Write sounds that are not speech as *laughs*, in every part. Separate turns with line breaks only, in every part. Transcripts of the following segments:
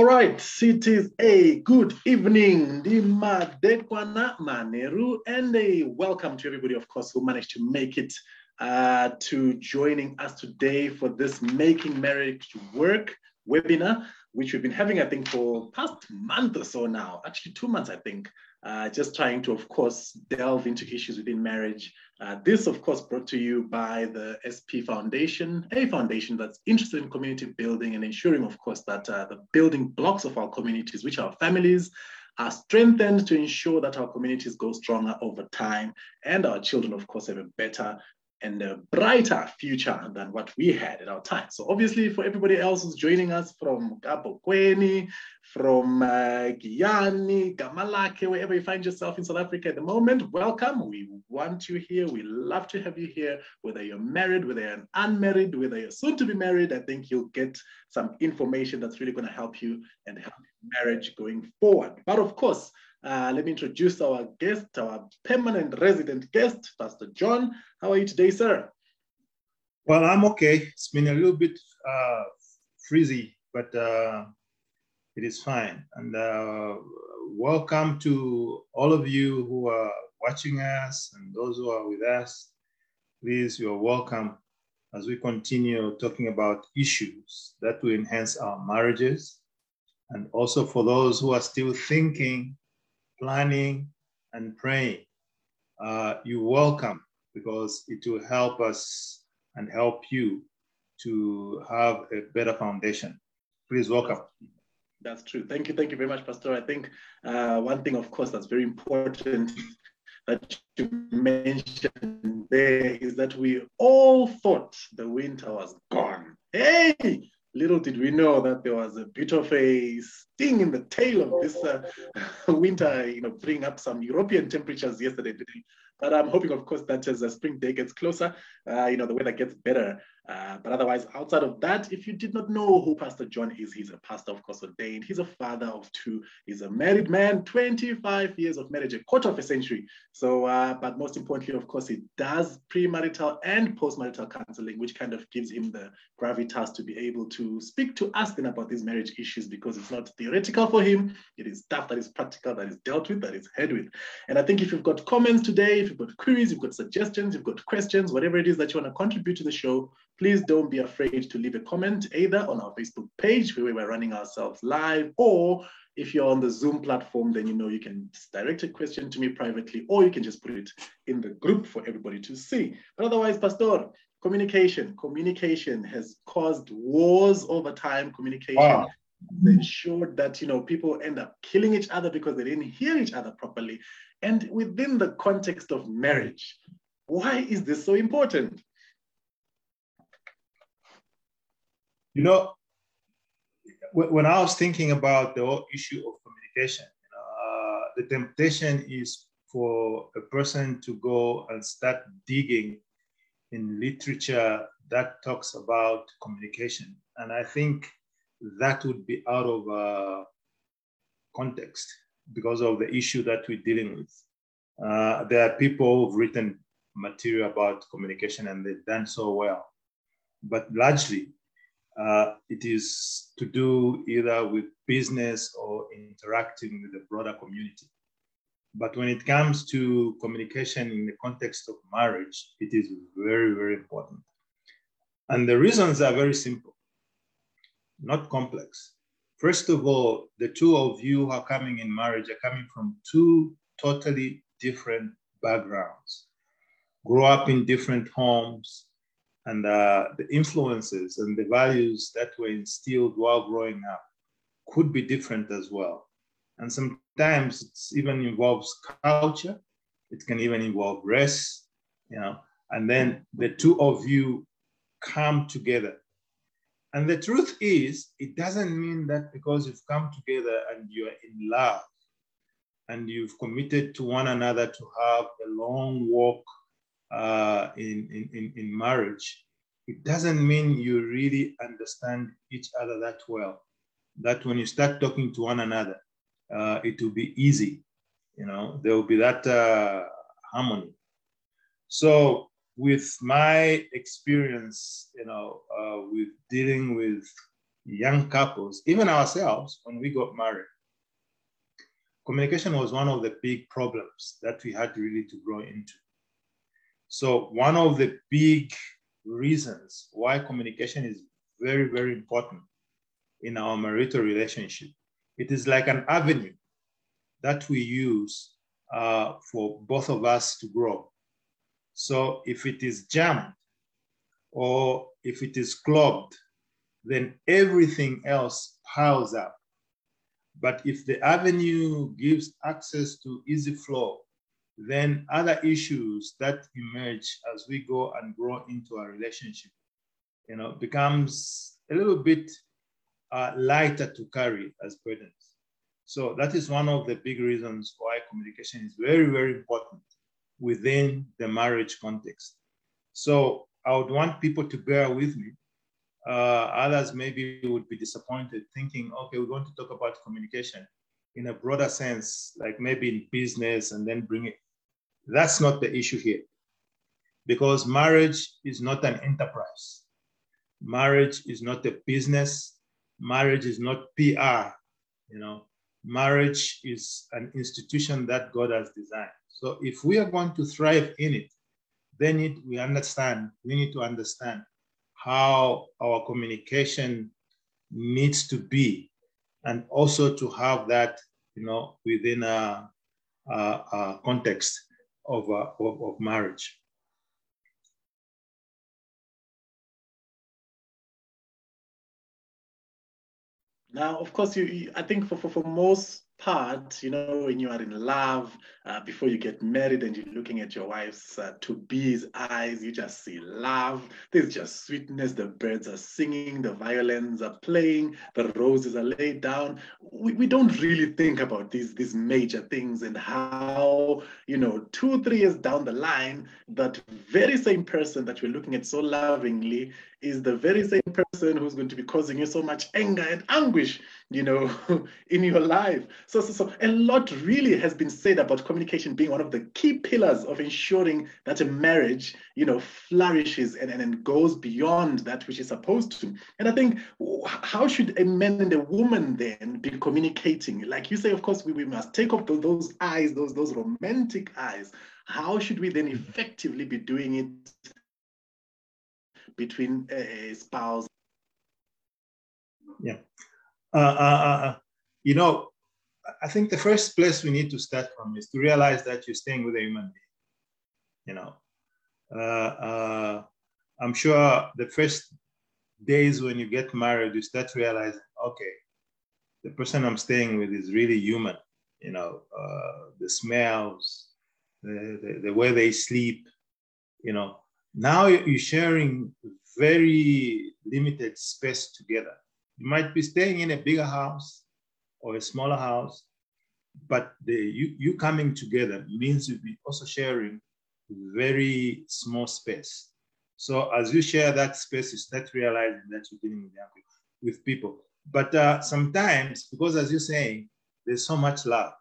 All right, it is a good evening, Dima Dekwana Maneru, and a welcome to everybody, of course, who managed to make it uh, to joining us today for this Making Marriage Work webinar, which we've been having, I think, for past month or so now, actually two months, I think, uh, just trying to, of course, delve into issues within marriage. Uh, this, of course, brought to you by the SP Foundation, a foundation that's interested in community building and ensuring, of course, that uh, the building blocks of our communities, which are families, are strengthened to ensure that our communities go stronger over time and our children, of course, have a better and a brighter future than what we had at our time. So obviously for everybody else who's joining us from Gabokweni, from uh, Gamalake, wherever you find yourself in South Africa at the moment, welcome. We want you here. We love to have you here, whether you're married, whether you're unmarried, whether you're soon to be married, I think you'll get some information that's really gonna help you and help marriage going forward. But of course, uh, let me introduce our guest, our permanent resident guest, Pastor John. How are you today, sir?
Well, I'm okay. It's been a little bit uh, freezy, but uh, it is fine. And uh, welcome to all of you who are watching us and those who are with us. Please, you're welcome as we continue talking about issues that will enhance our marriages. And also for those who are still thinking planning, and praying, uh, you're welcome because it will help us and help you to have a better foundation. Please welcome.
That's true. Thank you. Thank you very much, Pastor. I think uh, one thing, of course, that's very important that you mentioned there is that we all thought the winter was gone. Hey, little did we know that there was a bit of a sting in the tail of this uh, *laughs* winter, you know, bring up some European temperatures yesterday. But I'm hoping, of course, that as the spring day gets closer, uh, you know, the weather gets better. Uh, but otherwise, outside of that, if you did not know who Pastor John is, he's a pastor, of course, ordained. He's a father of two. He's a married man, 25 years of marriage, a quarter of a century. So, uh, but most importantly, of course, he does premarital and postmarital counseling, which kind of gives him the gravitas to be able to speak to us then about these marriage issues because it's not theoretical for him. It is stuff that is practical, that is dealt with, that is heard with. And I think if you've got comments today, if you've got queries, you've got suggestions, you've got questions, whatever it is that you want to contribute to the show, please don't be afraid to leave a comment either on our Facebook page where we're running ourselves live, or if you're on the Zoom platform, then you know you can direct a question to me privately, or you can just put it in the group for everybody to see. But otherwise, Pastor, communication, communication has caused wars over time. Communication wow. ensured that you know people end up killing each other because they didn't hear each other properly. And within the context of marriage, why is this so important?
You know, when I was thinking about the whole issue of communication, uh, the temptation is for a person to go and start digging in literature that talks about communication. And I think that would be out of uh, context because of the issue that we're dealing with. Uh, there are people who've written material about communication and they've done so well. But largely, uh, it is to do either with business or interacting with the broader community. But when it comes to communication in the context of marriage, it is very, very important. And the reasons are very simple, not complex. First of all, the two of you who are coming in marriage are coming from two totally different backgrounds, grow up in different homes, and uh, the influences and the values that were instilled while growing up could be different as well. And sometimes it even involves culture. It can even involve race, you know. And then the two of you come together. And the truth is, it doesn't mean that because you've come together and you're in love and you've committed to one another to have a long walk uh, in, in, in marriage, it doesn't mean you really understand each other that well. That when you start talking to one another, uh, it will be easy. You know, there will be that uh, harmony. So, with my experience, you know, uh, with dealing with young couples, even ourselves, when we got married, communication was one of the big problems that we had really to grow into. So one of the big reasons why communication is very, very important in our marital relationship. It is like an avenue that we use uh, for both of us to grow. So if it is jammed or if it is clogged, then everything else piles up. But if the avenue gives access to easy flow, then other issues that emerge as we go and grow into our relationship, you know, becomes a little bit uh, lighter to carry as burdens. So that is one of the big reasons why communication is very, very important within the marriage context. So I would want people to bear with me. Uh, others maybe would be disappointed thinking, okay, we're going to talk about communication in a broader sense, like maybe in business and then bring it. That's not the issue here because marriage is not an enterprise. Marriage is not a business. Marriage is not PR. You know, marriage is an institution that God has designed. So if we are going to thrive in it, then it, we understand, we need to understand how our communication needs to be and also to have that, you know, within a, a, a context of, uh, of, of marriage.
Now, of course, you, you I think for, for, for most part, you know, when you are in love, uh, before you get married and you're looking at your wife's uh, to be's eyes, you just see love. There's just sweetness. The birds are singing, the violins are playing, the roses are laid down. We, we don't really think about these, these major things and how, you know, two, three years down the line, that very same person that you're looking at so lovingly is the very same person who's going to be causing you so much anger and anguish, you know, *laughs* in your life. So, so, so a lot really has been said about communication being one of the key pillars of ensuring that a marriage, you know, flourishes and, and, and goes beyond that which is supposed to. And I think, how should a man and a woman then be communicating? Like you say, of course, we, we must take off those, those eyes, those, those romantic eyes. How should we then effectively be doing it between a spouse?
Yeah. Uh, uh, uh, uh you know, I think the first place we need to start from is to realize that you're staying with a human being. You know, uh, uh, I'm sure the first days when you get married, you start realizing, okay, the person I'm staying with is really human. You know, uh, the smells, the, the, the way they sleep. You know, now you're sharing very limited space together. You might be staying in a bigger house or a smaller house, but the, you, you coming together means you'll be also sharing very small space. So as you share that space, you start realizing that you're dealing with, with people. But uh, sometimes, because as you're saying, there's so much love,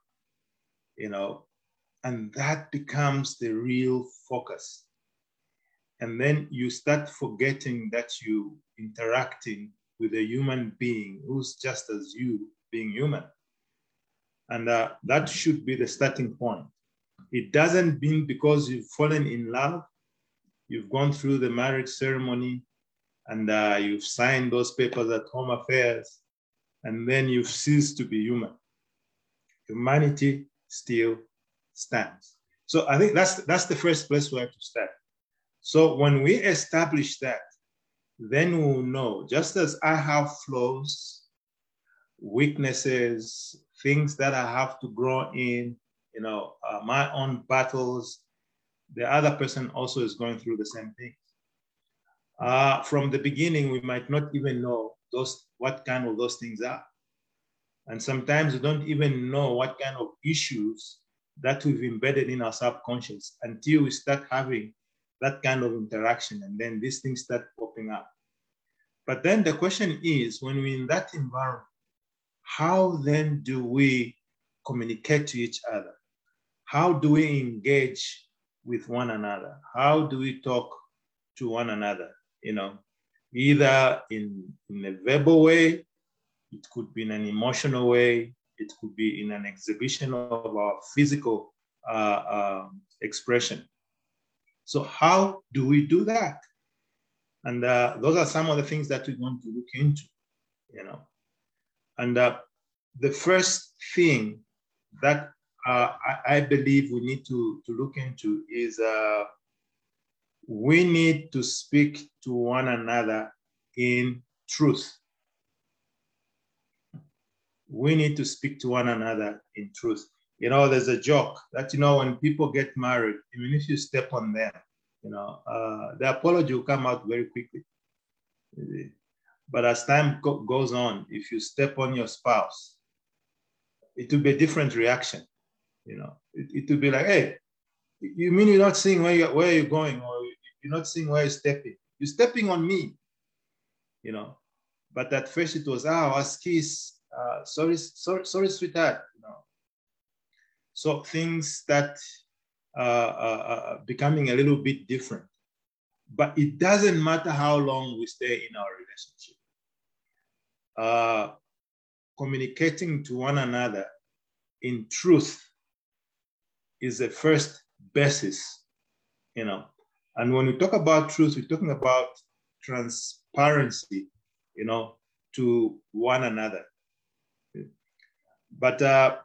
you know, and that becomes the real focus. And then you start forgetting that you interacting with a human being who's just as you being human. And uh, that should be the starting point. It doesn't mean because you've fallen in love, you've gone through the marriage ceremony, and uh, you've signed those papers at Home Affairs, and then you've ceased to be human. Humanity still stands. So I think that's that's the first place we have to start. So when we establish that, then we'll know, just as I have flaws, weaknesses, things that I have to grow in, you know, uh, my own battles. The other person also is going through the same thing. Uh, from the beginning, we might not even know those what kind of those things are, and sometimes we don't even know what kind of issues that we've embedded in our subconscious until we start having that kind of interaction, and then these things start popping up. But then the question is, when we're in that environment, how then do we communicate to each other? How do we engage with one another? How do we talk to one another? You know, either in, in a verbal way, it could be in an emotional way, it could be in an exhibition of our physical uh, uh, expression. So, how do we do that? And uh, those are some of the things that we want to look into, you know. And uh, the first thing that uh, I, I, believe we need to, to look into is uh, we need to speak to one another in truth. We need to speak to one another in truth. You know, there's a joke that, you know, when people get married, even if you step on them, you know, uh, the apology will come out very quickly. But as time go- goes on, if you step on your spouse, it will be a different reaction. You know, it, it will be like, hey, you mean you're not seeing where you're, where you're going or you're not seeing where you're stepping. You're stepping on me, you know. But at first it was, ah, oh, kiss. Uh, sorry, sorry, sorry, sweetheart. You know. So things that uh, uh, uh, becoming a little bit different. But it doesn't matter how long we stay in our relationship. Uh, communicating to one another in truth is the first basis, you know. And when we talk about truth, we're talking about transparency, you know, to one another. But uh,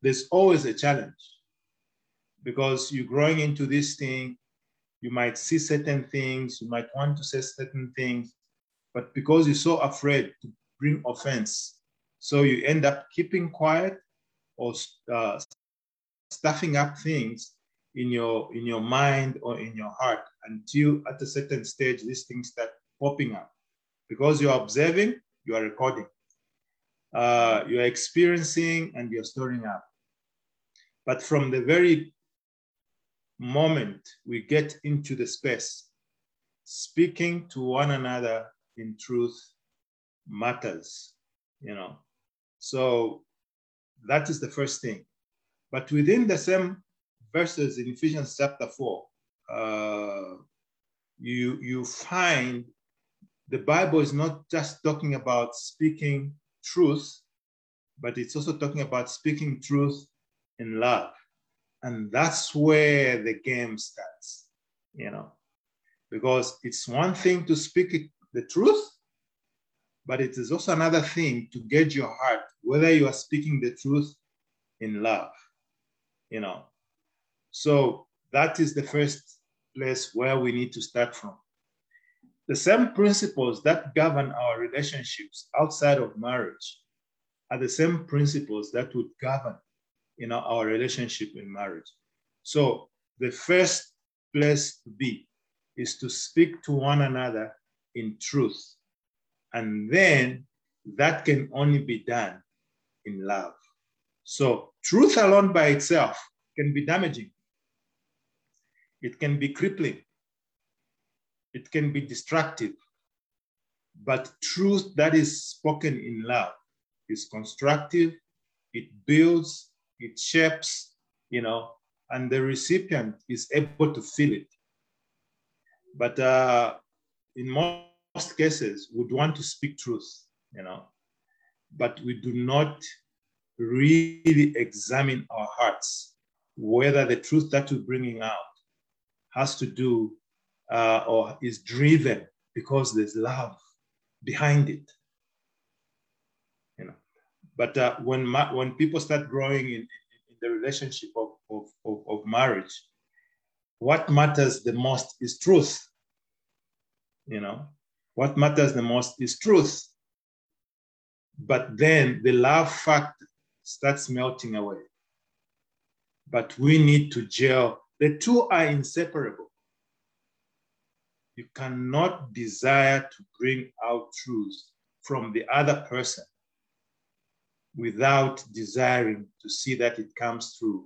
there's always a challenge because you're growing into this thing. You might see certain things, you might want to say certain things, but because you're so afraid to bring offense, so you end up keeping quiet or uh, stuffing up things in your in your mind or in your heart until at a certain stage these things start popping up. Because you're observing you are recording. Uh, you're experiencing and you're storing up. But from the very moment we get into the space speaking to one another in truth matters you know. So that is the first thing. But within the same verses in Ephesians chapter 4, uh, you, you find the Bible is not just talking about speaking truth, but it's also talking about speaking truth in love. And that's where the game starts, you know, because it's one thing to speak the truth, but it is also another thing to gauge your heart whether you are speaking the truth in love, you know. So that is the first place where we need to start from. The same principles that govern our relationships outside of marriage are the same principles that would govern you know, our relationship in marriage. So the first place to be is to speak to one another in truth. And then that can only be done in love. So truth alone by itself can be damaging. It can be crippling. It can be destructive. But truth that is spoken in love is constructive, it builds, it shapes, you know, and the recipient is able to feel it. But uh, in most cases, would want to speak truth, you know, but we do not really examine our hearts, whether the truth that we're bringing out has to do uh, or is driven because there's love behind it. You know, but uh, when ma- when people start growing in, in the relationship of, of, of, of marriage, what matters the most is truth. You know, what matters the most is truth. But then the love factor starts melting away. But we need to gel the two are inseparable. You cannot desire to bring out truth from the other person without desiring to see that it comes through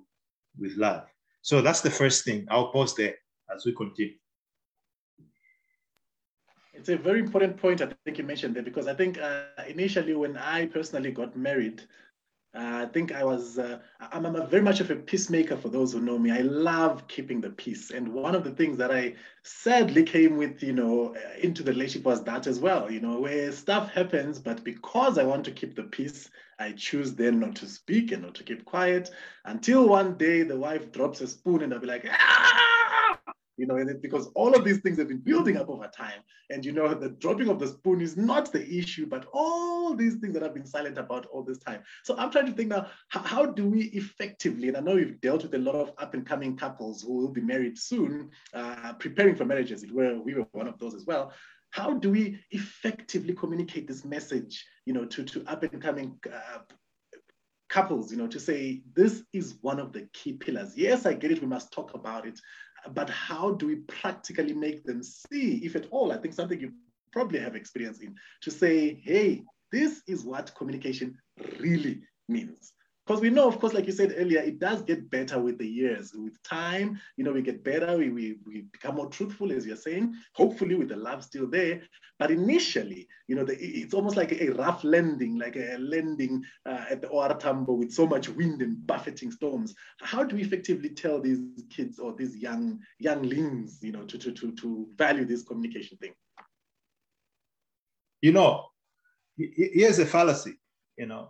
with love. So that's the first thing. I'll pause there as we continue.
It's a very important point I think you mentioned there because I think uh, initially when I personally got married, Uh, I think I was, uh, I'm, I'm very much of a peacemaker for those who know me. I love keeping the peace. And one of the things that I sadly came with, you know, uh, into the relationship was that as well, you know, where stuff happens, but because I want to keep the peace, I choose then not to speak and not to keep quiet until one day the wife drops a spoon and I'll be like, ah! You know, because all of these things have been building up over time. And, you know, the dropping of the spoon is not the issue, but all these things that I've been silent about all this time. So I'm trying to think now, how, do we effectively, and I know we've dealt with a lot of up and coming couples who will be married soon, uh, preparing for marriages, were, we were one of those as well. How do we effectively communicate this message, you know, to, to up and coming uh, couples, you know, to say this is one of the key pillars. Yes, I get it. We must talk about it but how do we practically make them see, if at all? I think something you probably have experience in, to say, hey, this is what communication really means. Because we know, of course, like you said earlier, it does get better with the years. With time, you know, we get better, we, we, we become more truthful, as you're saying, hopefully with the love still there. But initially, you know, the, it's almost like a rough landing, like a landing uh, at the OR Tambo with so much wind and buffeting storms. How do we effectively tell these kids or these young younglings, you know, to, to, to, to value this communication thing?
You know, here's a fallacy, you know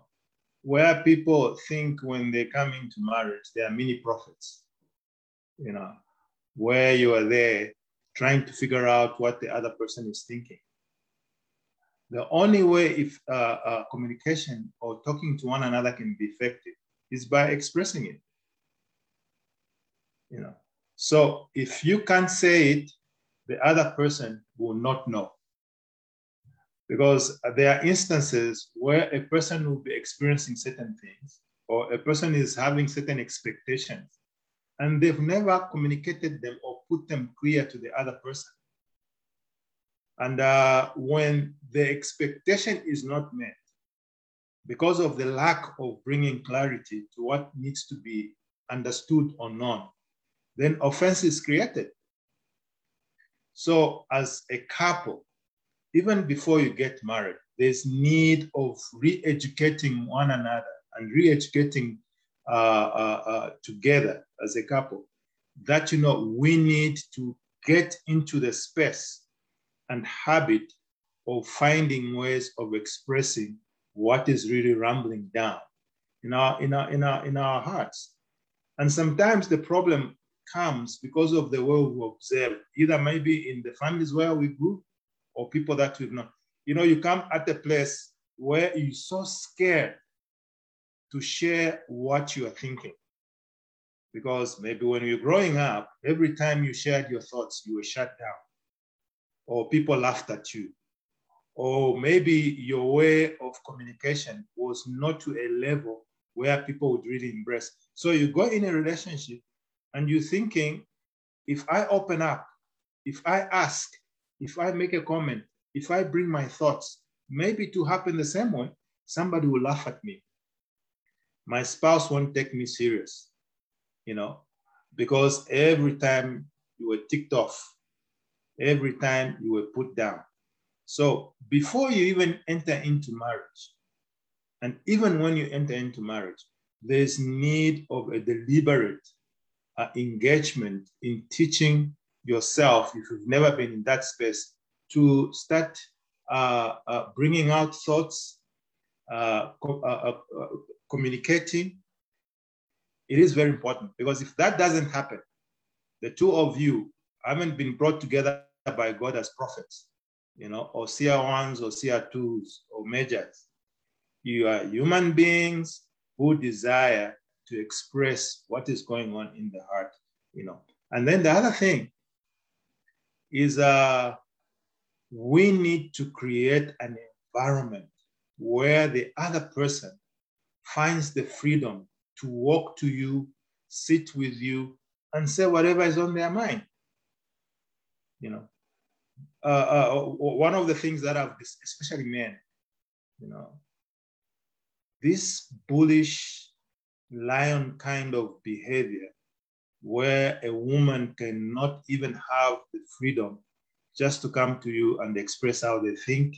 where people think when they come into marriage, there are many prophets, you know, where you are there trying to figure out what the other person is thinking. The only way if uh, uh, communication or talking to one another can be effective is by expressing it. You know, so if you can't say it, the other person will not know because there are instances where a person will be experiencing certain things or a person is having certain expectations and they've never communicated them or put them clear to the other person. And uh, when the expectation is not met, because of the lack of bringing clarity to what needs to be understood or known, then offense is created. So, as a couple, even before you get married, there's need of re-educating one another and re-educating uh, uh, uh, together as a couple. That you know we need to get into the space and habit of finding ways of expressing what is really rumbling down in our in our in our in our hearts. And sometimes the problem comes because of the way we observe, either maybe in the families where we grew or people that we've known. You know, you come at a place where you're so scared to share what you are thinking. Because maybe when you're growing up, every time you shared your thoughts, you were shut down, or people laughed at you, or maybe your way of communication was not to a level where people would really embrace. So you go in a relationship and you're thinking, if I open up, if I ask, if I make a comment, if I bring my thoughts, maybe to happen the same way, somebody will laugh at me. My spouse won't take me serious, you know, because every time you were ticked off, every time you were put down. So before you even enter into marriage, and even when you enter into marriage, there's need of a deliberate uh, engagement in teaching yourself, if you've never been in that space, to start uh, uh, bringing out thoughts, uh, co- uh, uh, communicating. It is very important because if that doesn't happen, the two of you haven't been brought together by God as prophets, you know, or seer ones or seer twos or majors. You are human beings who desire to express what is going on in the heart, you know. And then the other thing is uh, we need to create an environment where the other person finds the freedom to walk to you, sit with you, and say whatever is on their mind. You know, uh, uh, one of the things that I've, especially men, you know, this bullish lion kind of behavior where a woman cannot even have the freedom just to come to you and express how they think,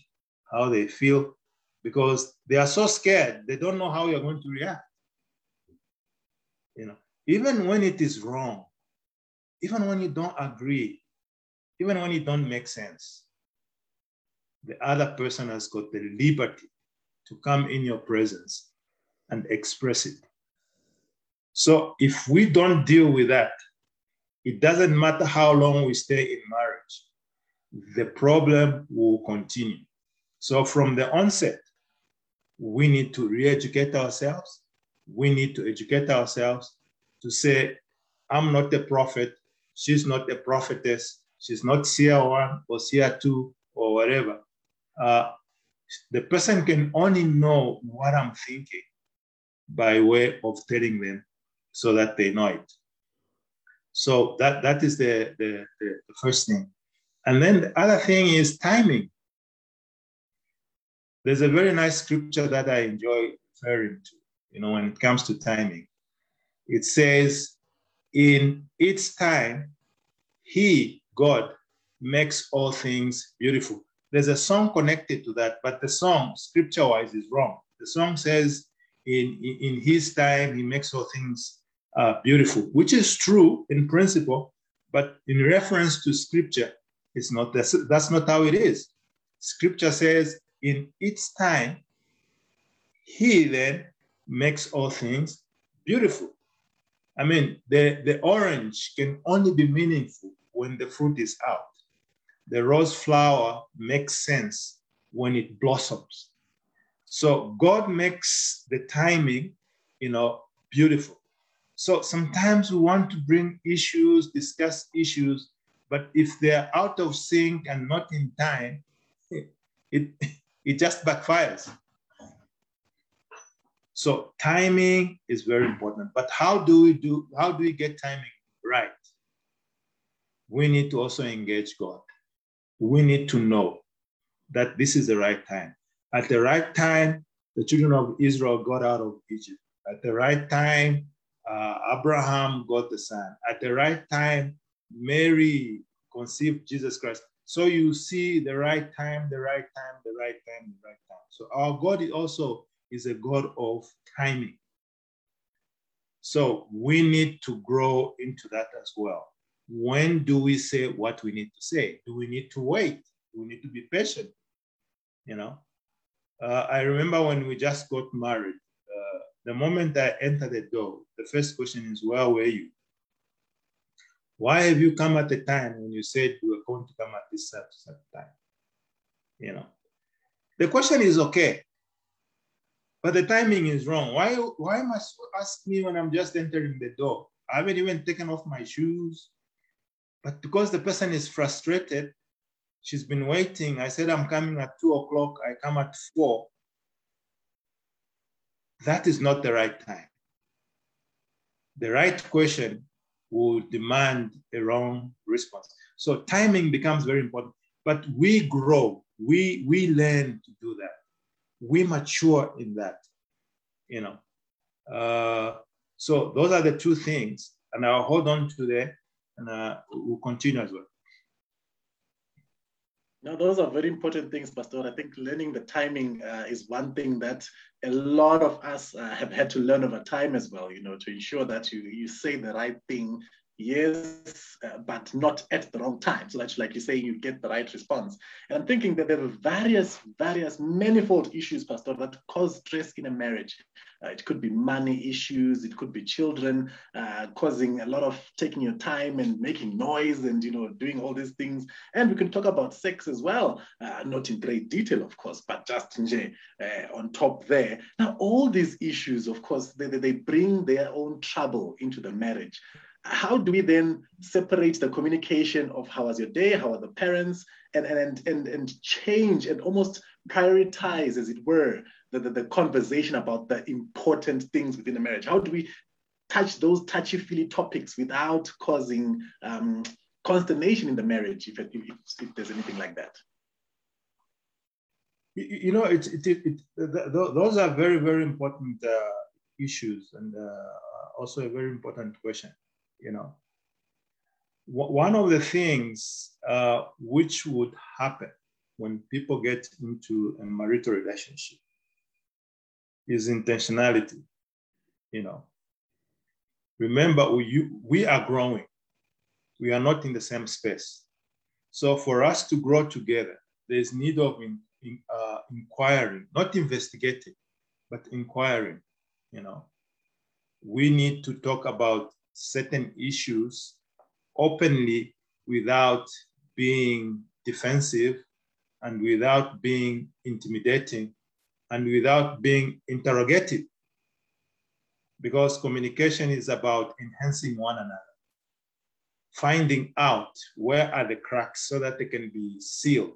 how they feel, because they are so scared, they don't know how you're going to react. You know, even when it is wrong, even when you don't agree, even when it don't make sense, the other person has got the liberty to come in your presence and express it. So if we don't deal with that, it doesn't matter how long we stay in marriage, the problem will continue. So from the onset, we need to re-educate ourselves. We need to educate ourselves to say, I'm not a prophet, she's not a prophetess, she's not CR1 or CR2 or whatever. Uh, the person can only know what I'm thinking by way of telling them so that they know it. So that, that is the, the, the, first thing. And then the other thing is timing. There's a very nice scripture that I enjoy referring to, you know, when it comes to timing. It says, in its time, he, God, makes all things beautiful. There's a song connected to that, but the song, scripture wise, is wrong. The song says, in, in his time, he makes all things uh, beautiful, which is true in principle, but in reference to scripture, it's not that's, that's not how it is. Scripture says, in its time, he then makes all things beautiful. I mean, the, the orange can only be meaningful when the fruit is out. The rose flower makes sense when it blossoms. So God makes the timing, you know, beautiful. So sometimes we want to bring issues, discuss issues, but if they're out of sync and not in time, it, it, *laughs* it just backfires. So timing is very important. But how do we do, how do we get timing right? We need to also engage God. We need to know that this is the right time. At the right time, the children of Israel got out of Egypt. At the right time, uh, Abraham got the son. At the right time, Mary conceived Jesus Christ. So you see the right time, the right time, the right time, the right time. So our God also is a God of timing. So we need to grow into that as well. When do we say what we need to say? Do we need to wait? Do we need to be patient? You know, uh, I remember when we just got married. The moment I enter the door, the first question is, "Where were you? Why have you come at the time when you said you were going to come at this certain time?" You know, the question is okay but the timing is wrong. Why, why must you ask me when I'm just entering the door? I haven't even taken off my shoes. But because the person is frustrated, she's been waiting. I said, I'm coming at two o'clock. I come at four. That is not the right time. The right question will demand a wrong response. So timing becomes very important. But we grow, we, we learn to do that we mature in that, you know. Uh, so those are the two things, and I'll hold on to that, and uh, we'll continue as well.
Now, those are very important things, Pastor. I think learning the timing uh, is one thing that a lot of us uh, have had to learn over time as well, you know, to ensure that you, you say the right thing yes, uh, but not at the wrong time. So that's like you say, you get the right response. And I'm thinking that there are various, various manifold issues, Pastor, that cause stress in a marriage. Uh, it could be money issues, it could be children uh, causing a lot of taking your time and making noise and you know doing all these things. And we can talk about sex as well, uh, not in great detail, of course, but just uh, on top there. Now, all these issues, of course, they, they bring their own trouble into the marriage how do we then separate the communication of how was your day, how are the parents, and and and and change and almost prioritize, as it were, the, the, the conversation about the important things within a marriage? How do we touch those touchy-feely topics without causing um, consternation in the marriage, if, if, if there's anything like that?
You know, it, it, it, it those are very, very important uh, issues and uh, also a very important question you know. One of the things uh, which would happen when people get into a marital relationship is intentionality. You know, remember we, we are growing. We are not in the same space. So for us to grow together, there's need of in, in, uh, inquiring, not investigating, but inquiring. You know, we need to talk about certain issues openly without being defensive and without being intimidating and without being interrogative. Because communication is about enhancing one another, finding out where are the cracks so that they can be sealed,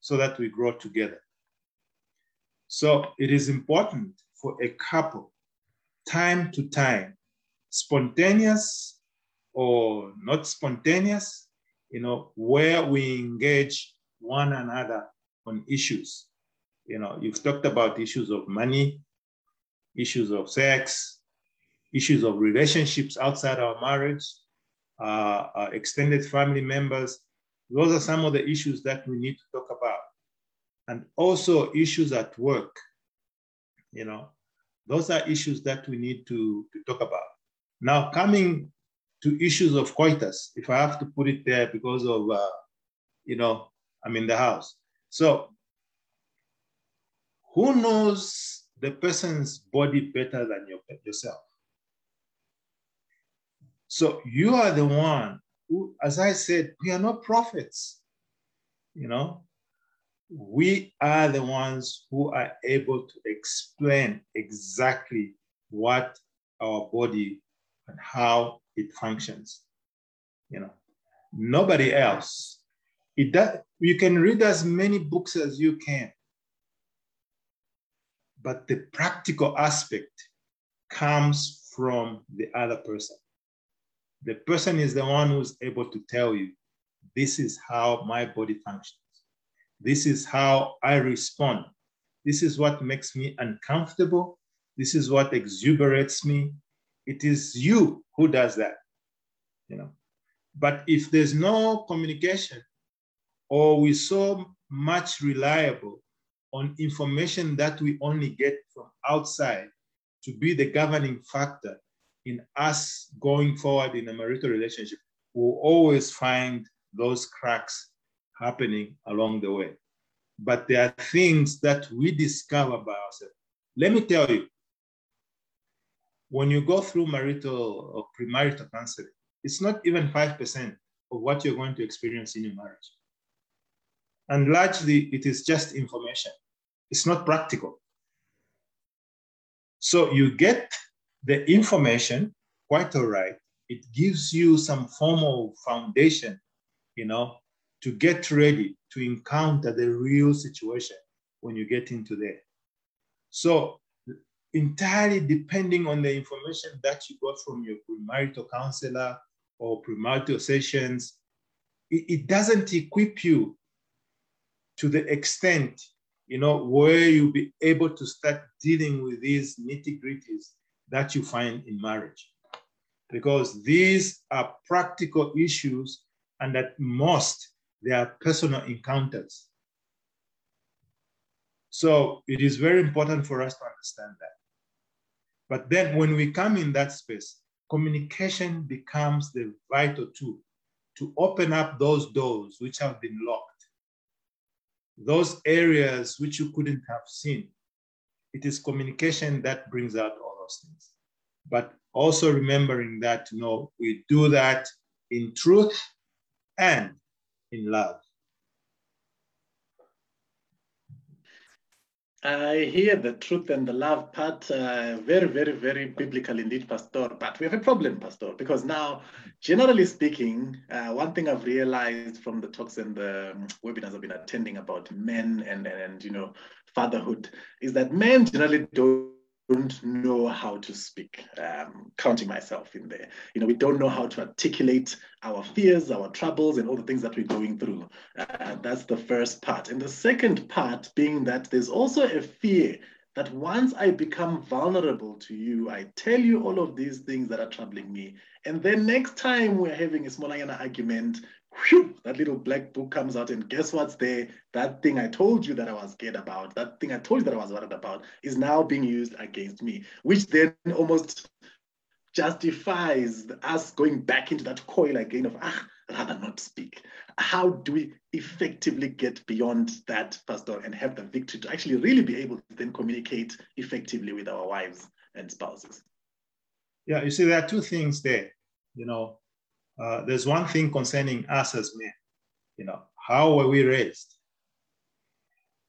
so that we grow together. So it is important for a couple, time to time, spontaneous or not spontaneous, you know, where we engage one another on issues. You know, you've talked about issues of money, issues of sex, issues of relationships outside our marriage, uh, uh, extended family members. Those are some of the issues that we need to talk about. And also issues at work. You know, those are issues that we need to, to talk about. Now, coming to issues of coitus, if I have to put it there because of, uh, you know, I'm in the house. So, who knows the person's body better than your, yourself? So, you are the one who, as I said, we are not prophets. You know, we are the ones who are able to explain exactly what our body and how it functions. You know, nobody else. It does, you can read as many books as you can, but the practical aspect comes from the other person. The person is the one who's able to tell you, this is how my body functions. This is how I respond. This is what makes me uncomfortable. This is what exuberates me. It is you who does that, you know. But if there's no communication, or we so much reliable on information that we only get from outside to be the governing factor in us going forward in a marital relationship, we'll always find those cracks happening along the way. But there are things that we discover by ourselves. Let me tell you, when you go through marital or premarital counseling, it's not even 5% of what you're going to experience in your marriage. And largely, it is just information. It's not practical. So you get the information, quite all right. It gives you some form of foundation, you know, to get ready to encounter the real situation when you get into there. So entirely depending on the information that you got from your premarital counselor or premarital sessions, it, it doesn't equip you to the extent, you know, where you'll be able to start dealing with these nitty gritties that you find in marriage. Because these are practical issues, and at most, they are personal encounters. So it is very important for us to understand that. But then when we come in that space, communication becomes the vital tool to open up those doors which have been locked, those areas which you couldn't have seen. It is communication that brings out all those things. But also remembering that, you know, we do that in truth and in love.
I hear the truth and the love part uh, very, very, very biblical indeed, Pastor. But we have a problem, Pastor, because now, generally speaking, uh, one thing I've realized from the talks and the um, webinars I've been attending about men and, and, and you know fatherhood is that men generally don't don't know how to speak, um, counting myself in there. You know, we don't know how to articulate our fears, our troubles, and all the things that we're going through. Uh, that's the first part. And the second part being that there's also a fear that once I become vulnerable to you, I tell you all of these things that are troubling me. And then next time we're having a small argument, whew, that little black book comes out, and guess what's there? That thing I told you that I was scared about, that thing I told you that I was worried about, is now being used against me, which then almost justifies us going back into that coil again of, ah, rather not speak. How do we effectively get beyond that, Pastor, and have the victory to actually really be able to then communicate effectively with our wives and spouses?
Yeah, you see, there are two things there. You know, uh, there's one thing concerning us as men. You know, how were we raised?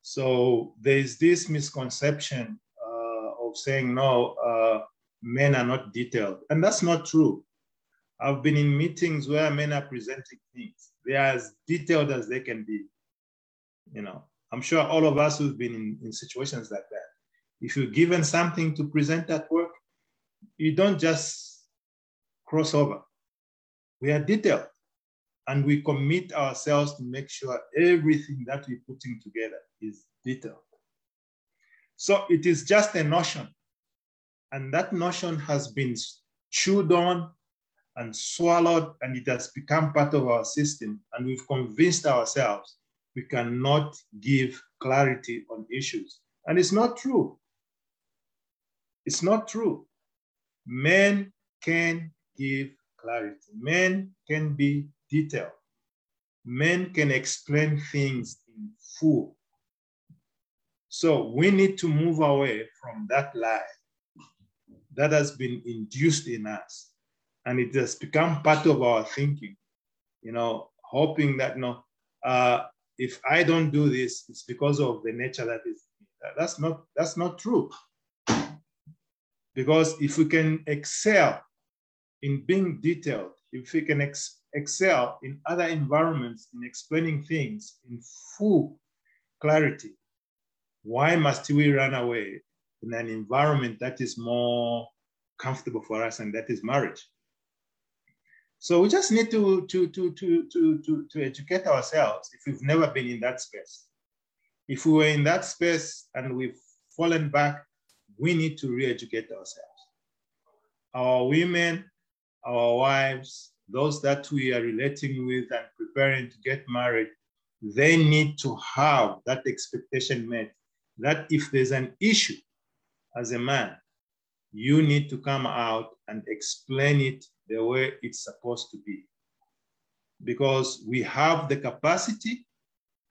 So there's this misconception uh, of saying, no, uh, men are not detailed. And that's not true. I've been in meetings where men are presenting things. They are as detailed as they can be. You know, I'm sure all of us who've been in, in situations like that, if you're given something to present at work, you don't just cross over. We are detailed and we commit ourselves to make sure everything that we're putting together is detailed. So it is just a notion. And that notion has been chewed on and swallowed, and it has become part of our system. And we've convinced ourselves we cannot give clarity on issues. And it's not true. It's not true. Men can give clarity, men can be detailed, men can explain things in full. So we need to move away from that lie that has been induced in us and it has become part of our thinking. You know, hoping that know, uh, if I don't do this, it's because of the nature that is. That's not that's not true. Because if we can excel in being detailed, if we can ex excel in other environments in explaining things in full clarity, why must we run away in an environment that is more comfortable for us and that is marriage? So we just need to, to, to, to, to, to, to educate ourselves if we've never been in that space. If we were in that space and we've fallen back, we need to re-educate ourselves. Our women, our wives, those that we are relating with and preparing to get married, they need to have that expectation met that if there's an issue as a man, you need to come out and explain it the way it's supposed to be. Because we have the capacity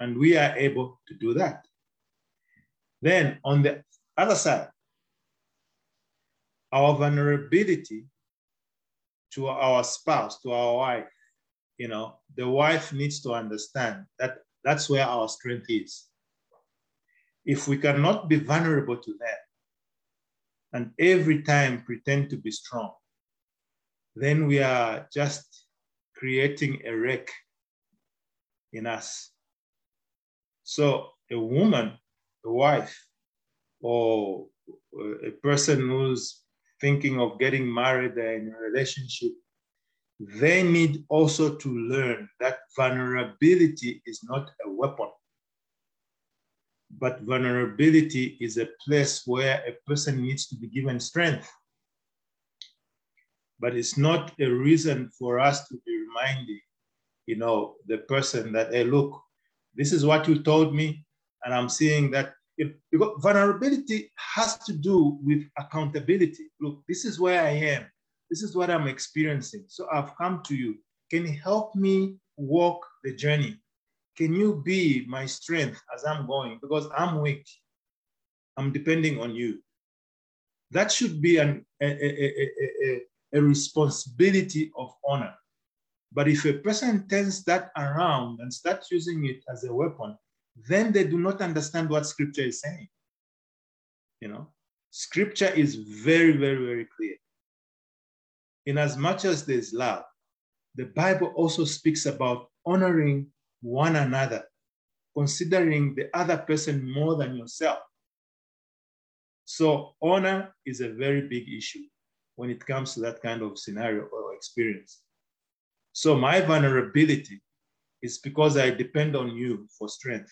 and we are able to do that. Then on the other side, our vulnerability to our spouse, to our wife, you know, the wife needs to understand that that's where our strength is. If we cannot be vulnerable to them and every time pretend to be strong, then we are just creating a wreck in us. So a woman, a wife, or a person who's thinking of getting married in a relationship, they need also to learn that vulnerability is not a weapon, but vulnerability is a place where a person needs to be given strength. But it's not a reason for us to be reminding, you know, the person that, hey, look, this is what you told me, and I'm seeing that because vulnerability has to do with accountability. Look, this is where I am. This is what I'm experiencing. So I've come to you. Can you help me walk the journey? Can you be my strength as I'm going? Because I'm weak. I'm depending on you. That should be an, a, a, a, a responsibility of honor. But if a person turns that around and starts using it as a weapon, then they do not understand what scripture is saying. You know, scripture is very, very, very clear. In as much as there's love, the Bible also speaks about honoring one another, considering the other person more than yourself. So, honor is a very big issue when it comes to that kind of scenario or experience. So my vulnerability is because I depend on you for strength.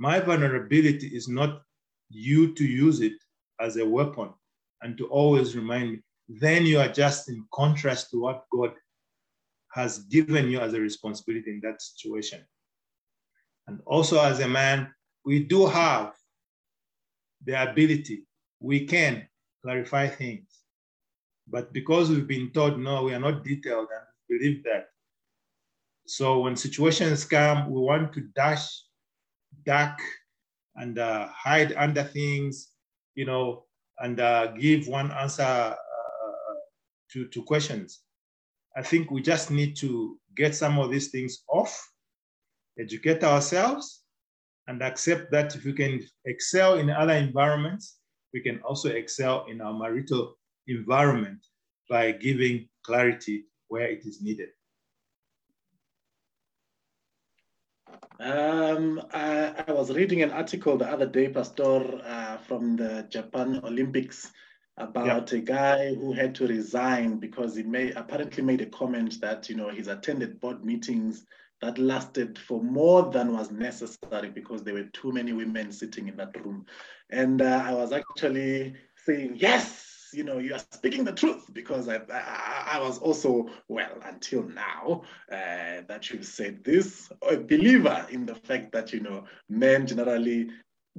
My vulnerability is not you to use it as a weapon and to always remind me. Then you are just in contrast to what God has given you as a responsibility in that situation. And also as a man, we do have the ability, we can clarify things. But because we've been told, no, we are not detailed and believe that. So when situations come, we want to dash, and uh, hide under things, you know, and uh, give one answer uh, to, to questions. I think we just need to get some of these things off, educate ourselves, and accept that if we can excel in other environments, we can also excel in our marital environment by giving clarity where it is needed.
Um, I, I, was reading an article the other day, Pastor, uh, from the Japan Olympics about yeah. a guy who had to resign because he may apparently made a comment that you know he's attended board meetings that lasted for more than was necessary because there were too many women sitting in that room. And uh, I was actually saying, yes, you know, you are speaking the truth because I, I, I was also, well, until now, uh, that you've said this, a believer in the fact that, you know, men generally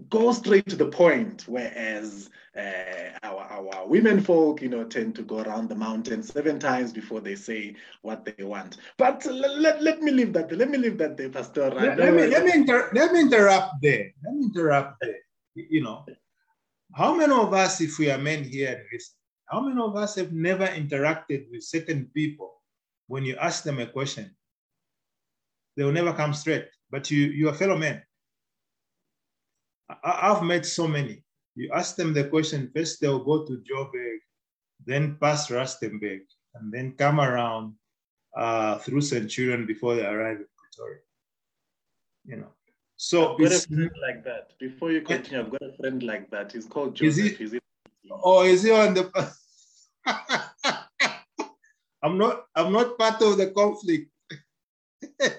go straight to the point, whereas uh, our, our women folk, you know, tend to go around the mountain seven times before they say what they want. But let, let, let me leave that. Let me leave that there, Pastor.
Let, let me let me, inter- let me interrupt there. Let me interrupt there. You know, how many of us, if we are men here, how many of us have never interacted with certain people when you ask them a question? They will never come straight, but you, you are fellow men. I, have met so many. You ask them the question, first they'll go to Joburg, then pass Rustenburg, and then come around uh, through Centurion before they arrive in Pretoria. You know, so
I've got a friend like that. Before you continue, I've got a friend like that. He's called Joseph. Is he,
oh, is he on the? *laughs* I'm not. I'm not part of the conflict. *laughs*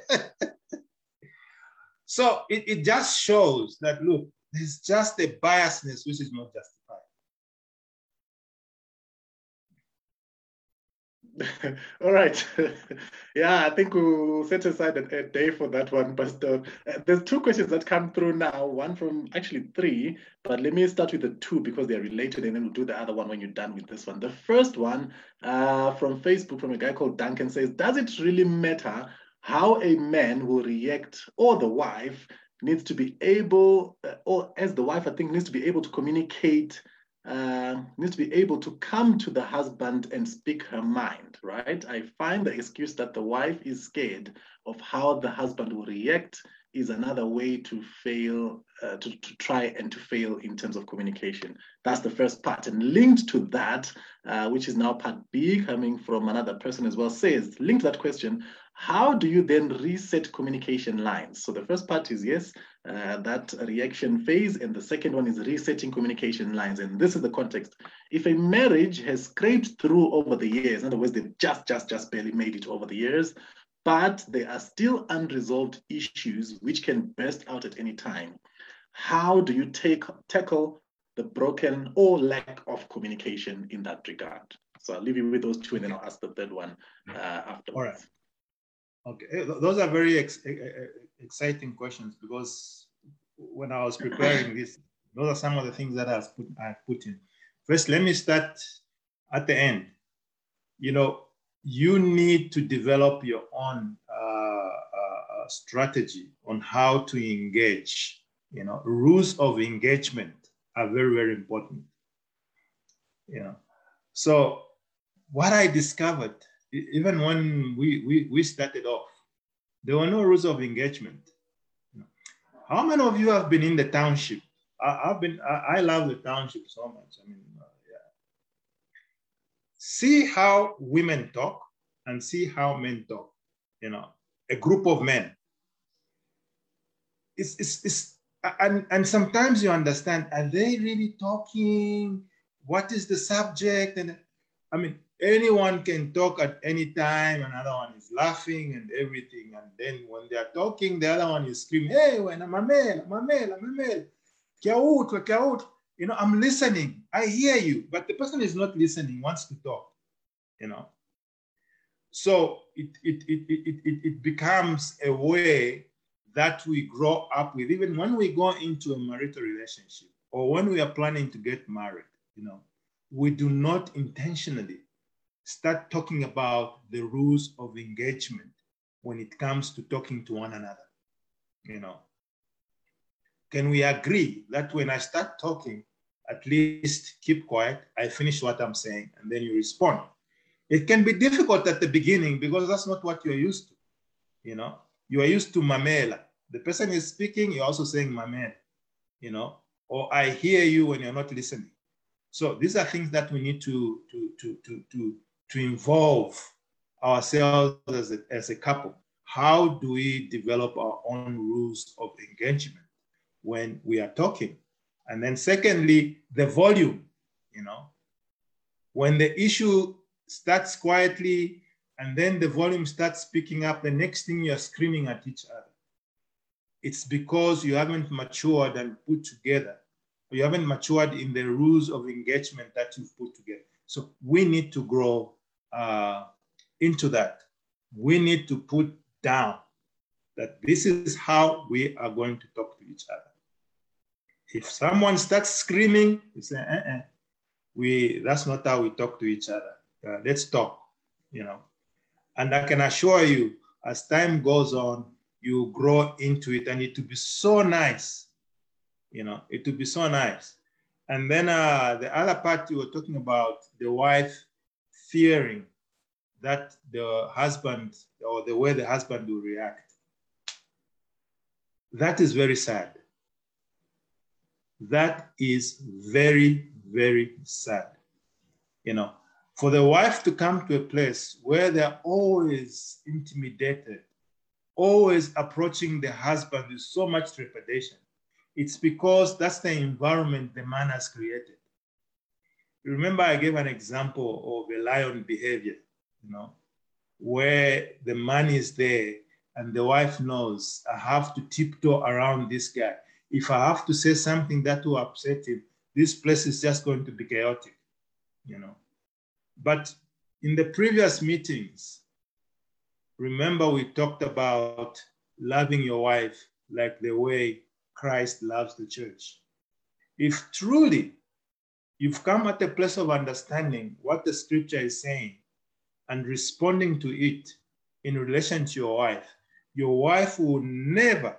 so it, it just shows that look, there's just a biasness which is not justified. *laughs*
All right. *laughs* yeah, I think we'll set aside a, a day for that one. But uh, there's two questions that come through now. One from actually three, but let me start with the two because they're related, and then we'll do the other one when you're done with this one. The first one uh, from Facebook from a guy called Duncan says, "Does it really matter how a man will react or the wife needs to be able, uh, or as the wife, I think, needs to be able to communicate." Uh, needs to be able to come to the husband and speak her mind, right? I find the excuse that the wife is scared of how the husband will react is another way to fail, uh, to, to try and to fail in terms of communication. That's the first part. And linked to that, uh, which is now part B, coming from another person as well, says, linked to that question, how do you then reset communication lines? So the first part is yes, uh, that reaction phase, and the second one is resetting communication lines. And this is the context. If a marriage has scraped through over the years, in other words, they've just, just, just barely made it over the years, but there are still unresolved issues which can burst out at any time. How do you take tackle the broken or lack of communication in that regard? So I'll leave you with those two, and then I'll ask the third one uh, afterwards.
All right. Okay, eh, those are very ex eh, eh, exciting questions because when I was preparing this, those are some of the things that I've put, put in. First, let me start at the end. You know, you need to develop your own uh, uh, strategy on how to engage. You know, rules of engagement are very, very important. You know, so what I discovered even when we, we, we started off, there were no rules of engagement. How many of you have been in the township? I, have been, I, I, love the township so much. I mean, uh, yeah. See how women talk and see how men talk, you know, a group of men. It's, it's, it's, and, and sometimes you understand, are they really talking? What is the subject? And I mean, anyone can talk at any time. Another one is laughing and everything. And then when they are talking, the other one is screaming, hey, when I'm a male, I'm a male, I'm a male. You know, I'm listening. I hear you. But the person is not listening, wants to talk. You know. So it, it, it, it, it, it becomes a way that we grow up with, even when we go into a marital relationship or when we are planning to get married, you know, we do not intentionally start talking about the rules of engagement when it comes to talking to one another. You know, can we agree that when I start talking, at least keep quiet, I finish what I'm saying, and then you respond? It can be difficult at the beginning because that's not what you're used to. You know, you are used to mamela. The person is speaking, you're also saying mamela, you know, or I hear you when you're not listening. So these are things that we need to, to, to, to, to, to involve ourselves as a, as a couple. How do we develop our own rules of engagement when we are talking? And then secondly, the volume, you know, when the issue starts quietly and then the volume starts picking up, the next thing you're screaming at each other. It's because you haven't matured and put together you haven't matured in the rules of engagement that you've put together. So we need to grow uh, into that. We need to put down that this is how we are going to talk to each other. If someone starts screaming, you say, uh-uh, we, that's not how we talk to each other. Uh, let's talk, you know. And I can assure you, as time goes on, you grow into it and it will be so nice you know, it will be so nice. And then uh, the other part you were talking about, the wife fearing that the husband or the way the husband will react. That is very sad. That is very, very sad. You know, for the wife to come to a place where they're always intimidated, always approaching the husband with so much trepidation, it's because that's the environment the man has created. Remember, I gave an example of a lion behavior, you know, where the man is there and the wife knows I have to tiptoe around this guy. If I have to say something that will upset him, this place is just going to be chaotic, you know. But in the previous meetings, remember we talked about loving your wife like the way Christ loves the church. If truly you've come at a place of understanding what the scripture is saying and responding to it in relation to your wife, your wife will never,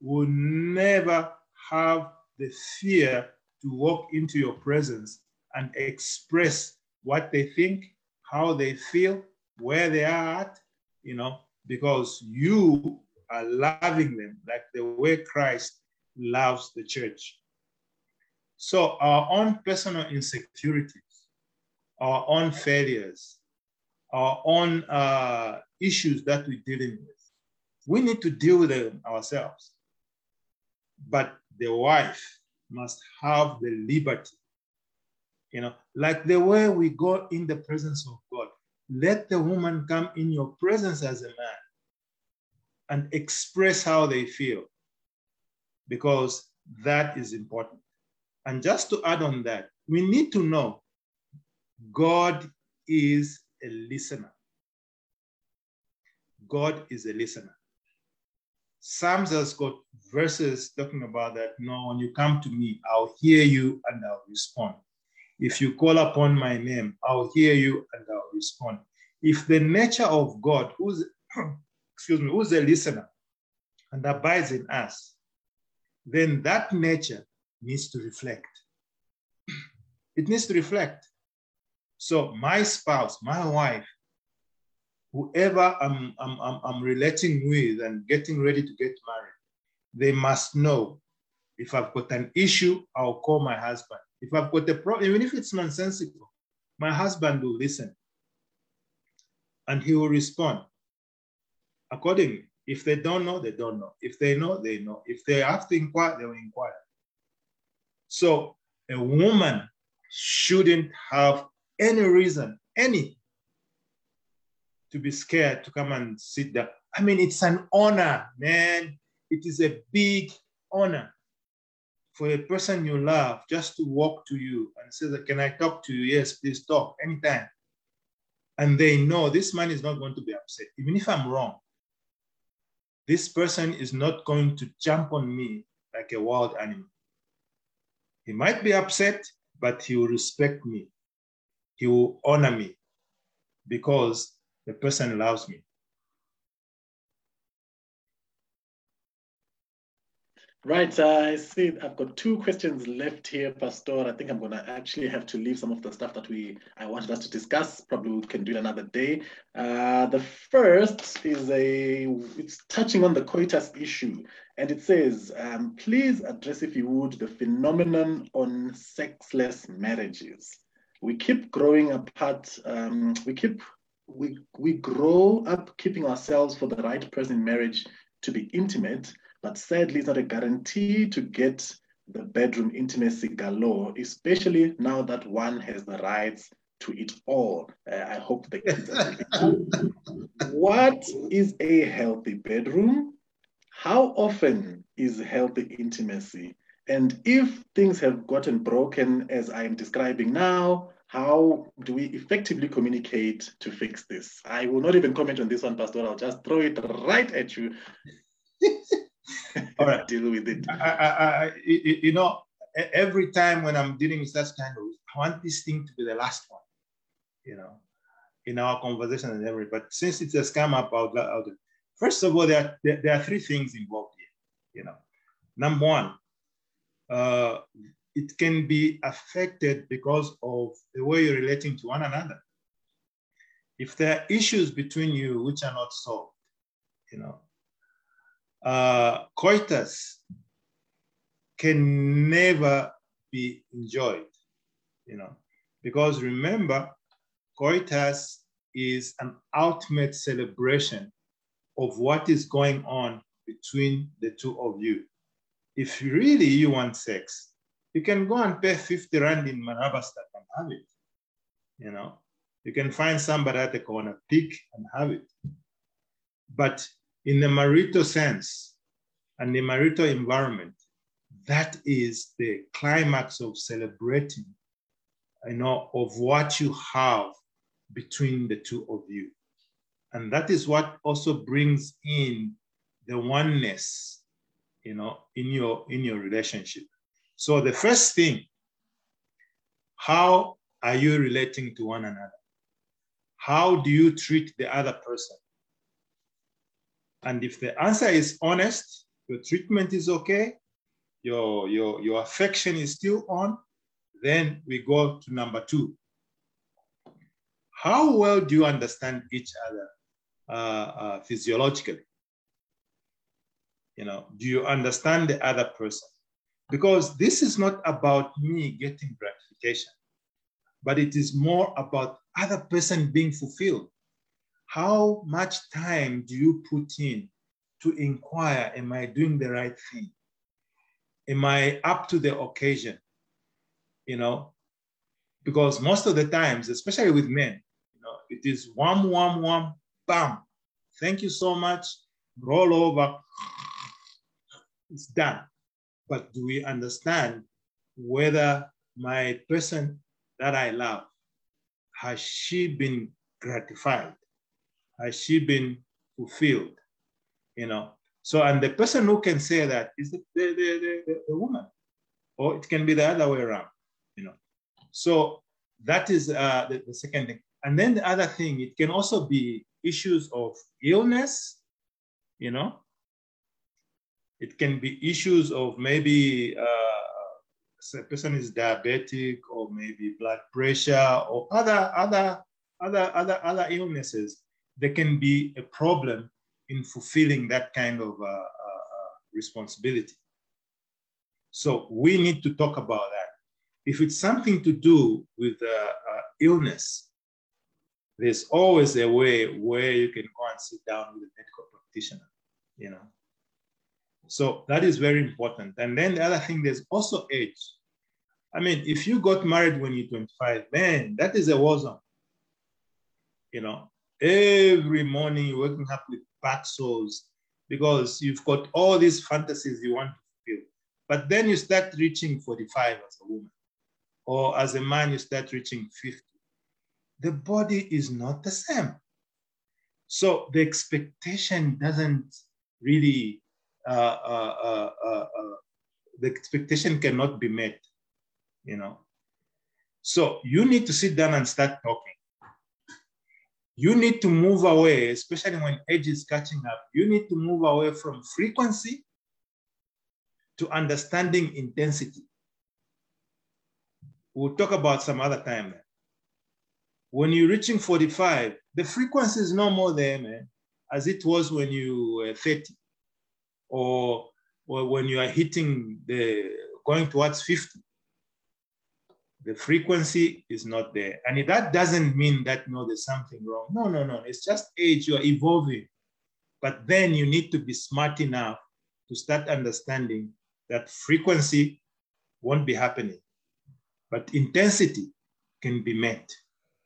will never have the fear to walk into your presence and express what they think, how they feel, where they are at, you know, because you are loving them like the way Christ loves the church. So our own personal insecurities, our own failures, our own uh, issues that we're dealing with, we need to deal with them ourselves. But the wife must have the liberty, you know, like the way we go in the presence of God. Let the woman come in your presence as a man and express how they feel because that is important. And just to add on that, we need to know God is a listener. God is a listener. Psalms has got verses talking about that. No, when you come to me, I'll hear you and I'll respond. If you call upon my name, I'll hear you and I'll respond. If the nature of God, who's *clears throat* excuse me, who's a listener and abides in us, then that nature needs to reflect. It needs to reflect. So my spouse, my wife, whoever I'm, I'm, I'm, I'm relating with and getting ready to get married, they must know if I've got an issue, I'll call my husband. If I've got a problem, even if it's nonsensical, my husband will listen and he will respond accordingly. If they don't know, they don't know. If they know, they know. If they have to inquire, they will inquire. So a woman shouldn't have any reason, any, to be scared to come and sit there. I mean, it's an honor, man. It is a big honor for a person you love just to walk to you and say, Can I talk to you? Yes, please talk anytime. and they know this man is not going to be upset. Even if I'm wrong, this person is not going to jump on me like a wild animal. He might be upset, but he will respect me. He will honor me because the person loves me.
Right, I see I've got two questions left here, Pastor. I think I'm gonna actually have to leave some of the stuff that we I wanted us to discuss. Probably we can do it another day. Uh, the first is a it's touching on the coitus issue, and it says, um, please address, if you would, the phenomenon on sexless marriages. We keep growing apart. Um, we keep we we grow up keeping ourselves for the right person in marriage to be intimate but sadly, it's not a guarantee to get the bedroom intimacy galore, especially now that one has the rights to it all. Uh, I hope the kids are *laughs* What is a healthy bedroom? How often is healthy intimacy? And if things have gotten broken as I am describing now, how do we effectively communicate to fix this? I will not even comment on this one, Pastor. I'll just throw it right at you. *laughs*
All right.
deal with it.
I, I, I, you know, every time when I'm dealing with such kind of, I want this thing to be the last one, you know, in our conversation and everything. But since it has come up, I'll, I'll do. First of all, there are, there, there are three things involved here, you know. Number one, uh, it can be affected because of the way you're relating to one another. If there are issues between you which are not solved, you know, uh, coitus can never be enjoyed, you know, because remember, coitus is an ultimate celebration of what is going on between the two of you. If really you want sex, you can go and pay 50 rand in Marabastad and have it. You know, you can find somebody at the corner, pick and have it. But in the marital sense and the marital environment, that is the climax of celebrating, you know, of what you have between the two of you. And that is what also brings in the oneness, you know, in your in your relationship. So the first thing, how are you relating to one another? How do you treat the other person? And if the answer is honest, your treatment is okay, your, your, your affection is still on, then we go to number two. How well do you understand each other uh, uh, physiologically? You know, do you understand the other person? Because this is not about me getting gratification, but it is more about other person being fulfilled how much time do you put in to inquire, am I doing the right thing? Am I up to the occasion? You know, because most of the times, especially with men, you know, it is one, one, one, bam. Thank you so much. Roll over. It's done. But do we understand whether my person that I love has she been gratified? Has she been fulfilled? You know, so and the person who can say that is the, the, the, the, woman, or it can be the other way around, you know. So that is uh, the, the second thing. And then the other thing, it can also be issues of illness, you know. It can be issues of maybe uh, a person is diabetic or maybe blood pressure or other other other other other illnesses there can be a problem in fulfilling that kind of uh, uh, uh, responsibility. So we need to talk about that. If it's something to do with uh, illness, there's always a way where you can go and sit down with a medical practitioner, you know. So that is very important. And then the other thing, there's also age. I mean, if you got married when you're 25, man, that is a war zone. You know, Every morning waking up with back sores because you've got all these fantasies you want to fulfill. But then you start reaching 45 as a woman, or as a man, you start reaching 50. the body is not the same. So the expectation doesn't really, uh, uh, uh, uh, uh the expectation cannot be met, you know. So you need to sit down and start talking. You need to move away, especially when age is catching up. You need to move away from frequency to understanding intensity. We'll talk about some other time. When you're reaching 45, the frequency is no more there, man, as it was when you were 30 or, or when you are hitting the going towards 50. The frequency is not there. And that doesn't mean that no, there's something wrong. No, no, no. It's just age, you're evolving. But then you need to be smart enough to start understanding that frequency won't be happening, but intensity can be met,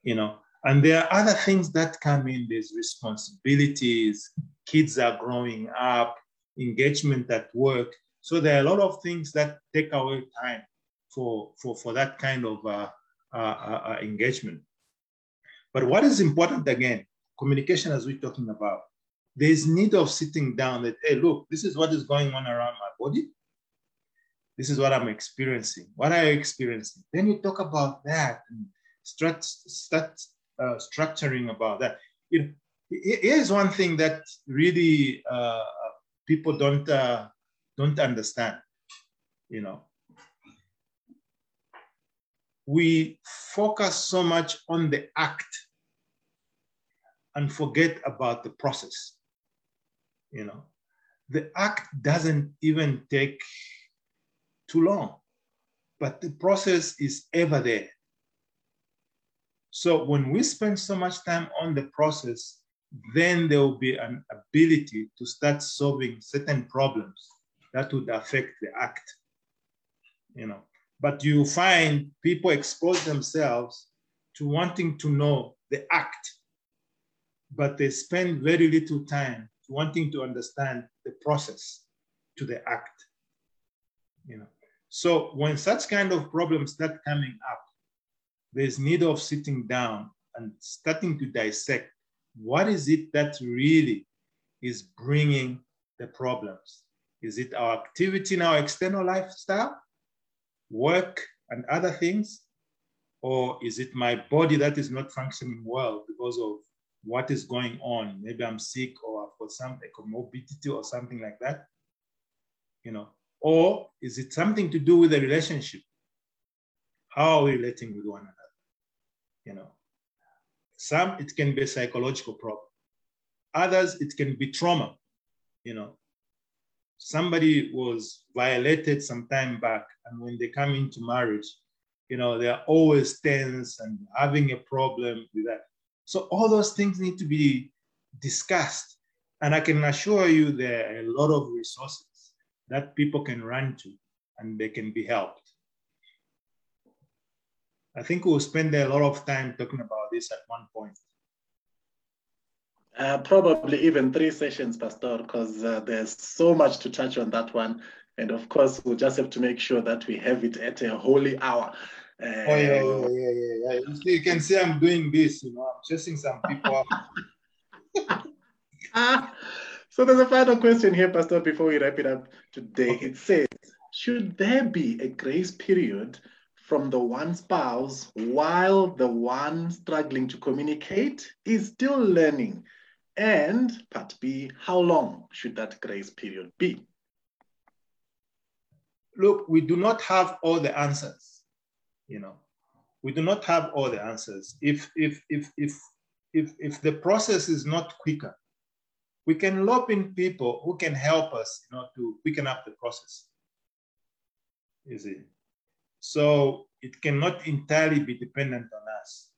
you know. And there are other things that come in, there's responsibilities, kids are growing up, engagement at work. So there are a lot of things that take away time for, for, for that kind of uh, uh, uh, uh, engagement. But what is important again, communication as we're talking about, there's need of sitting down that, hey, look, this is what is going on around my body. This is what I'm experiencing. What are you experiencing? Then you talk about that and start, start uh, structuring about that. You know, here's one thing that really uh, people don't uh, don't understand. You know, we focus so much on the act and forget about the process. You know, the act doesn't even take too long, but the process is ever there. So when we spend so much time on the process, then there will be an ability to start solving certain problems that would affect the act. You know, but you find people expose themselves to wanting to know the act, but they spend very little time wanting to understand the process to the act. You know, so when such kind of problems start coming up, there's need of sitting down and starting to dissect what is it that really is bringing the problems? Is it our activity in our external lifestyle? Work and other things? Or is it my body that is not functioning well because of what is going on? Maybe I'm sick or I've got some comorbidity or something like that. You know, or is it something to do with the relationship? How are we relating with one another? You know, some it can be a psychological problem. Others it can be trauma. You know, somebody was violated some time back, and when they come into marriage, you know, they're always tense and having a problem with that. So all those things need to be discussed. And I can assure you there are a lot of resources that people can run to and they can be helped. I think we'll spend a lot of time talking about this at one point.
Uh, probably even three sessions, Pastor, because uh, there's so much to touch on that one. And of course, we'll just have to make sure that we have it at a holy hour.
Uh, oh, yeah, yeah, yeah, yeah, yeah. You, see, you can see I'm doing this, you know, I'm chasing some people *laughs*
so there's a final question here, Pastor, before we wrap it up today. Okay. It says, should there be a grace period from the one spouse while the one struggling to communicate is still learning and part B, how long should that grace period be?
Look, we do not have all the answers, you know. We do not have all the answers. If if if if if if the process is not quicker, we can loop in people who can help us, you know, to quicken up the process. You see. So it cannot entirely be dependent on us.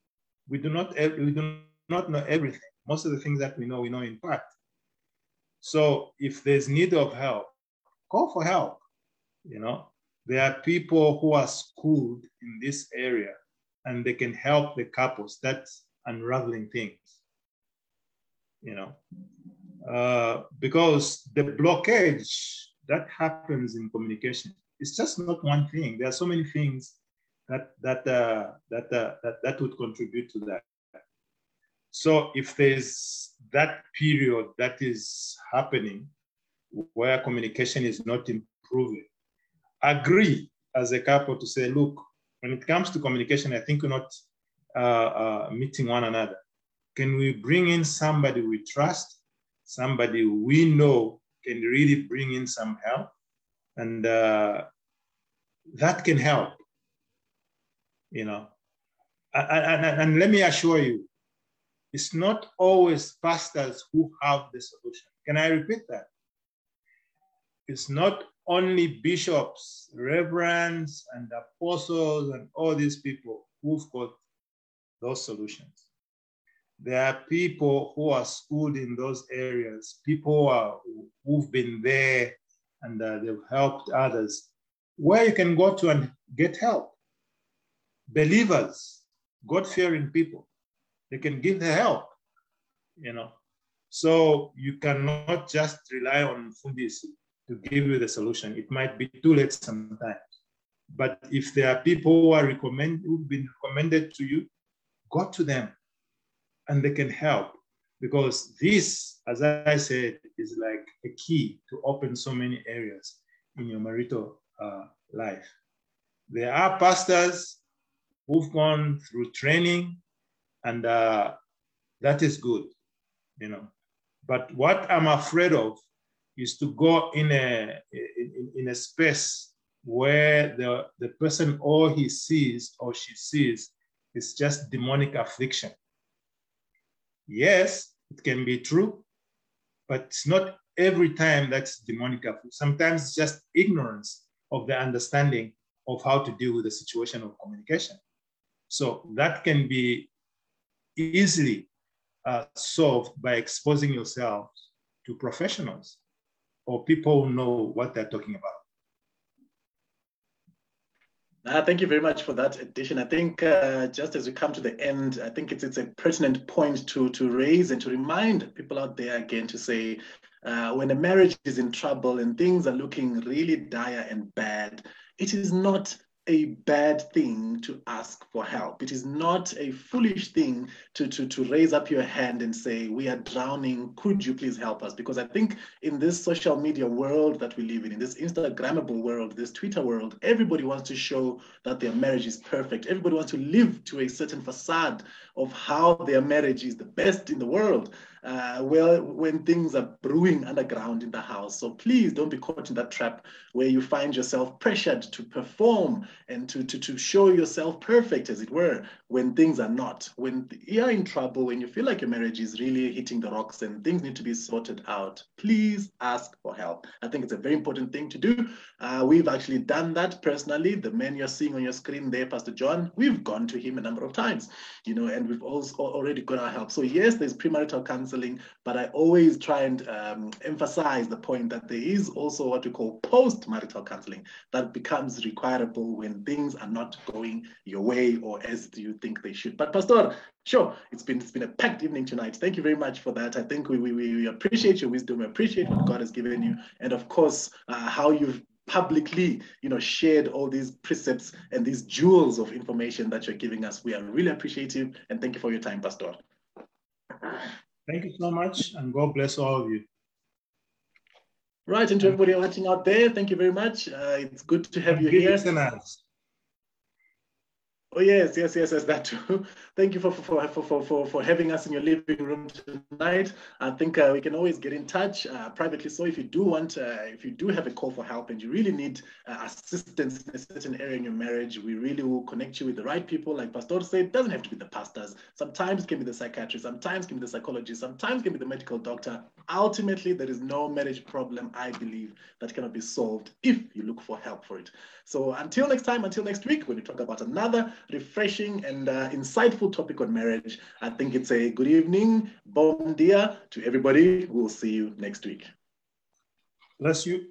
We do not we do not know everything most of the things that we know, we know in part. So if there's need of help, call for help. You know, there are people who are schooled in this area and they can help the couples. That's unraveling things. You know, uh, because the blockage that happens in communication it's just not one thing. There are so many things that that uh, that, uh, that that would contribute to that. So if there's that period that is happening where communication is not improving, agree as a couple to say, look, when it comes to communication, I think we're not uh, uh, meeting one another. Can we bring in somebody we trust, somebody we know can really bring in some help? And uh, that can help, you know. And, and, and let me assure you, it's not always pastors who have the solution. Can I repeat that? It's not only bishops, reverends, and apostles, and all these people who've got those solutions. There are people who are schooled in those areas, people who are, who've been there and uh, they've helped others, where you can go to and get help. Believers, God fearing people, they can give the help, you know. So you cannot just rely on Fundisi to give you the solution. It might be too late sometimes. But if there are people who are recommend, who've been recommended to you, go to them and they can help. Because this, as I said, is like a key to open so many areas in your marital uh, life. There are pastors who've gone through training, and uh, that is good, you know. But what I'm afraid of is to go in a in, in a space where the, the person all he sees or she sees is just demonic affliction. Yes, it can be true, but it's not every time that's demonic affliction. Sometimes it's just ignorance of the understanding of how to deal with the situation of communication. So that can be easily uh, solved by exposing yourself to professionals or people who know what they're talking about.
Uh, thank you very much for that addition. I think uh, just as we come to the end, I think it's it's a pertinent point to to raise and to remind people out there again to say, uh, when a marriage is in trouble and things are looking really dire and bad, it is not a bad thing to ask for help. It is not a foolish thing to, to, to raise up your hand and say, We are drowning. Could you please help us? Because I think in this social media world that we live in, in this Instagrammable world, this Twitter world, everybody wants to show that their marriage is perfect. Everybody wants to live to a certain facade of how their marriage is the best in the world uh, well, when things are brewing underground in the house. So please don't be caught in that trap where you find yourself pressured to perform and to, to, to show yourself perfect, as it were, when things are not. When you're in trouble, when you feel like your marriage is really hitting the rocks and things need to be sorted out, please ask for help. I think it's a very important thing to do. Uh, we've actually done that personally. The man you're seeing on your screen there, Pastor John, we've gone to him a number of times, you know, and we've also already got our help. So yes, there's premarital counseling counseling, but I always try and um, emphasize the point that there is also what we call post-marital counseling that becomes requirable when things are not going your way or as you think they should. But Pastor, sure, it's been it's been a packed evening tonight. Thank you very much for that. I think we we, we appreciate your wisdom, we appreciate what God has given you, and of course uh, how you've publicly you know shared all these precepts and these jewels of information that you're giving us we are really appreciative and thank you for your time pastor
Thank you so much, and God bless all of you.
Right, and to everybody watching out there, thank you very much. Uh, it's good to have you here. Listeners. Oh yes, yes, yes, yes, that too. *laughs* Thank you for for, for, for, for, having us in your living room tonight. I think uh, we can always get in touch uh, privately. So if you do want, uh, if you do have a call for help and you really need uh, assistance in a certain area in your marriage, we really will connect you with the right people. Like Pastor said, it doesn't have to be the pastors. Sometimes it can be the psychiatrist, sometimes it can be the psychologist, sometimes it can be the medical doctor. Ultimately, there is no marriage problem, I believe, that cannot be solved if you look for help for it. So until next time, until next week, when we talk about another refreshing and uh, insightful topic on marriage. I think it's a good evening, bon dia to everybody. We'll see you next week.
Bless you.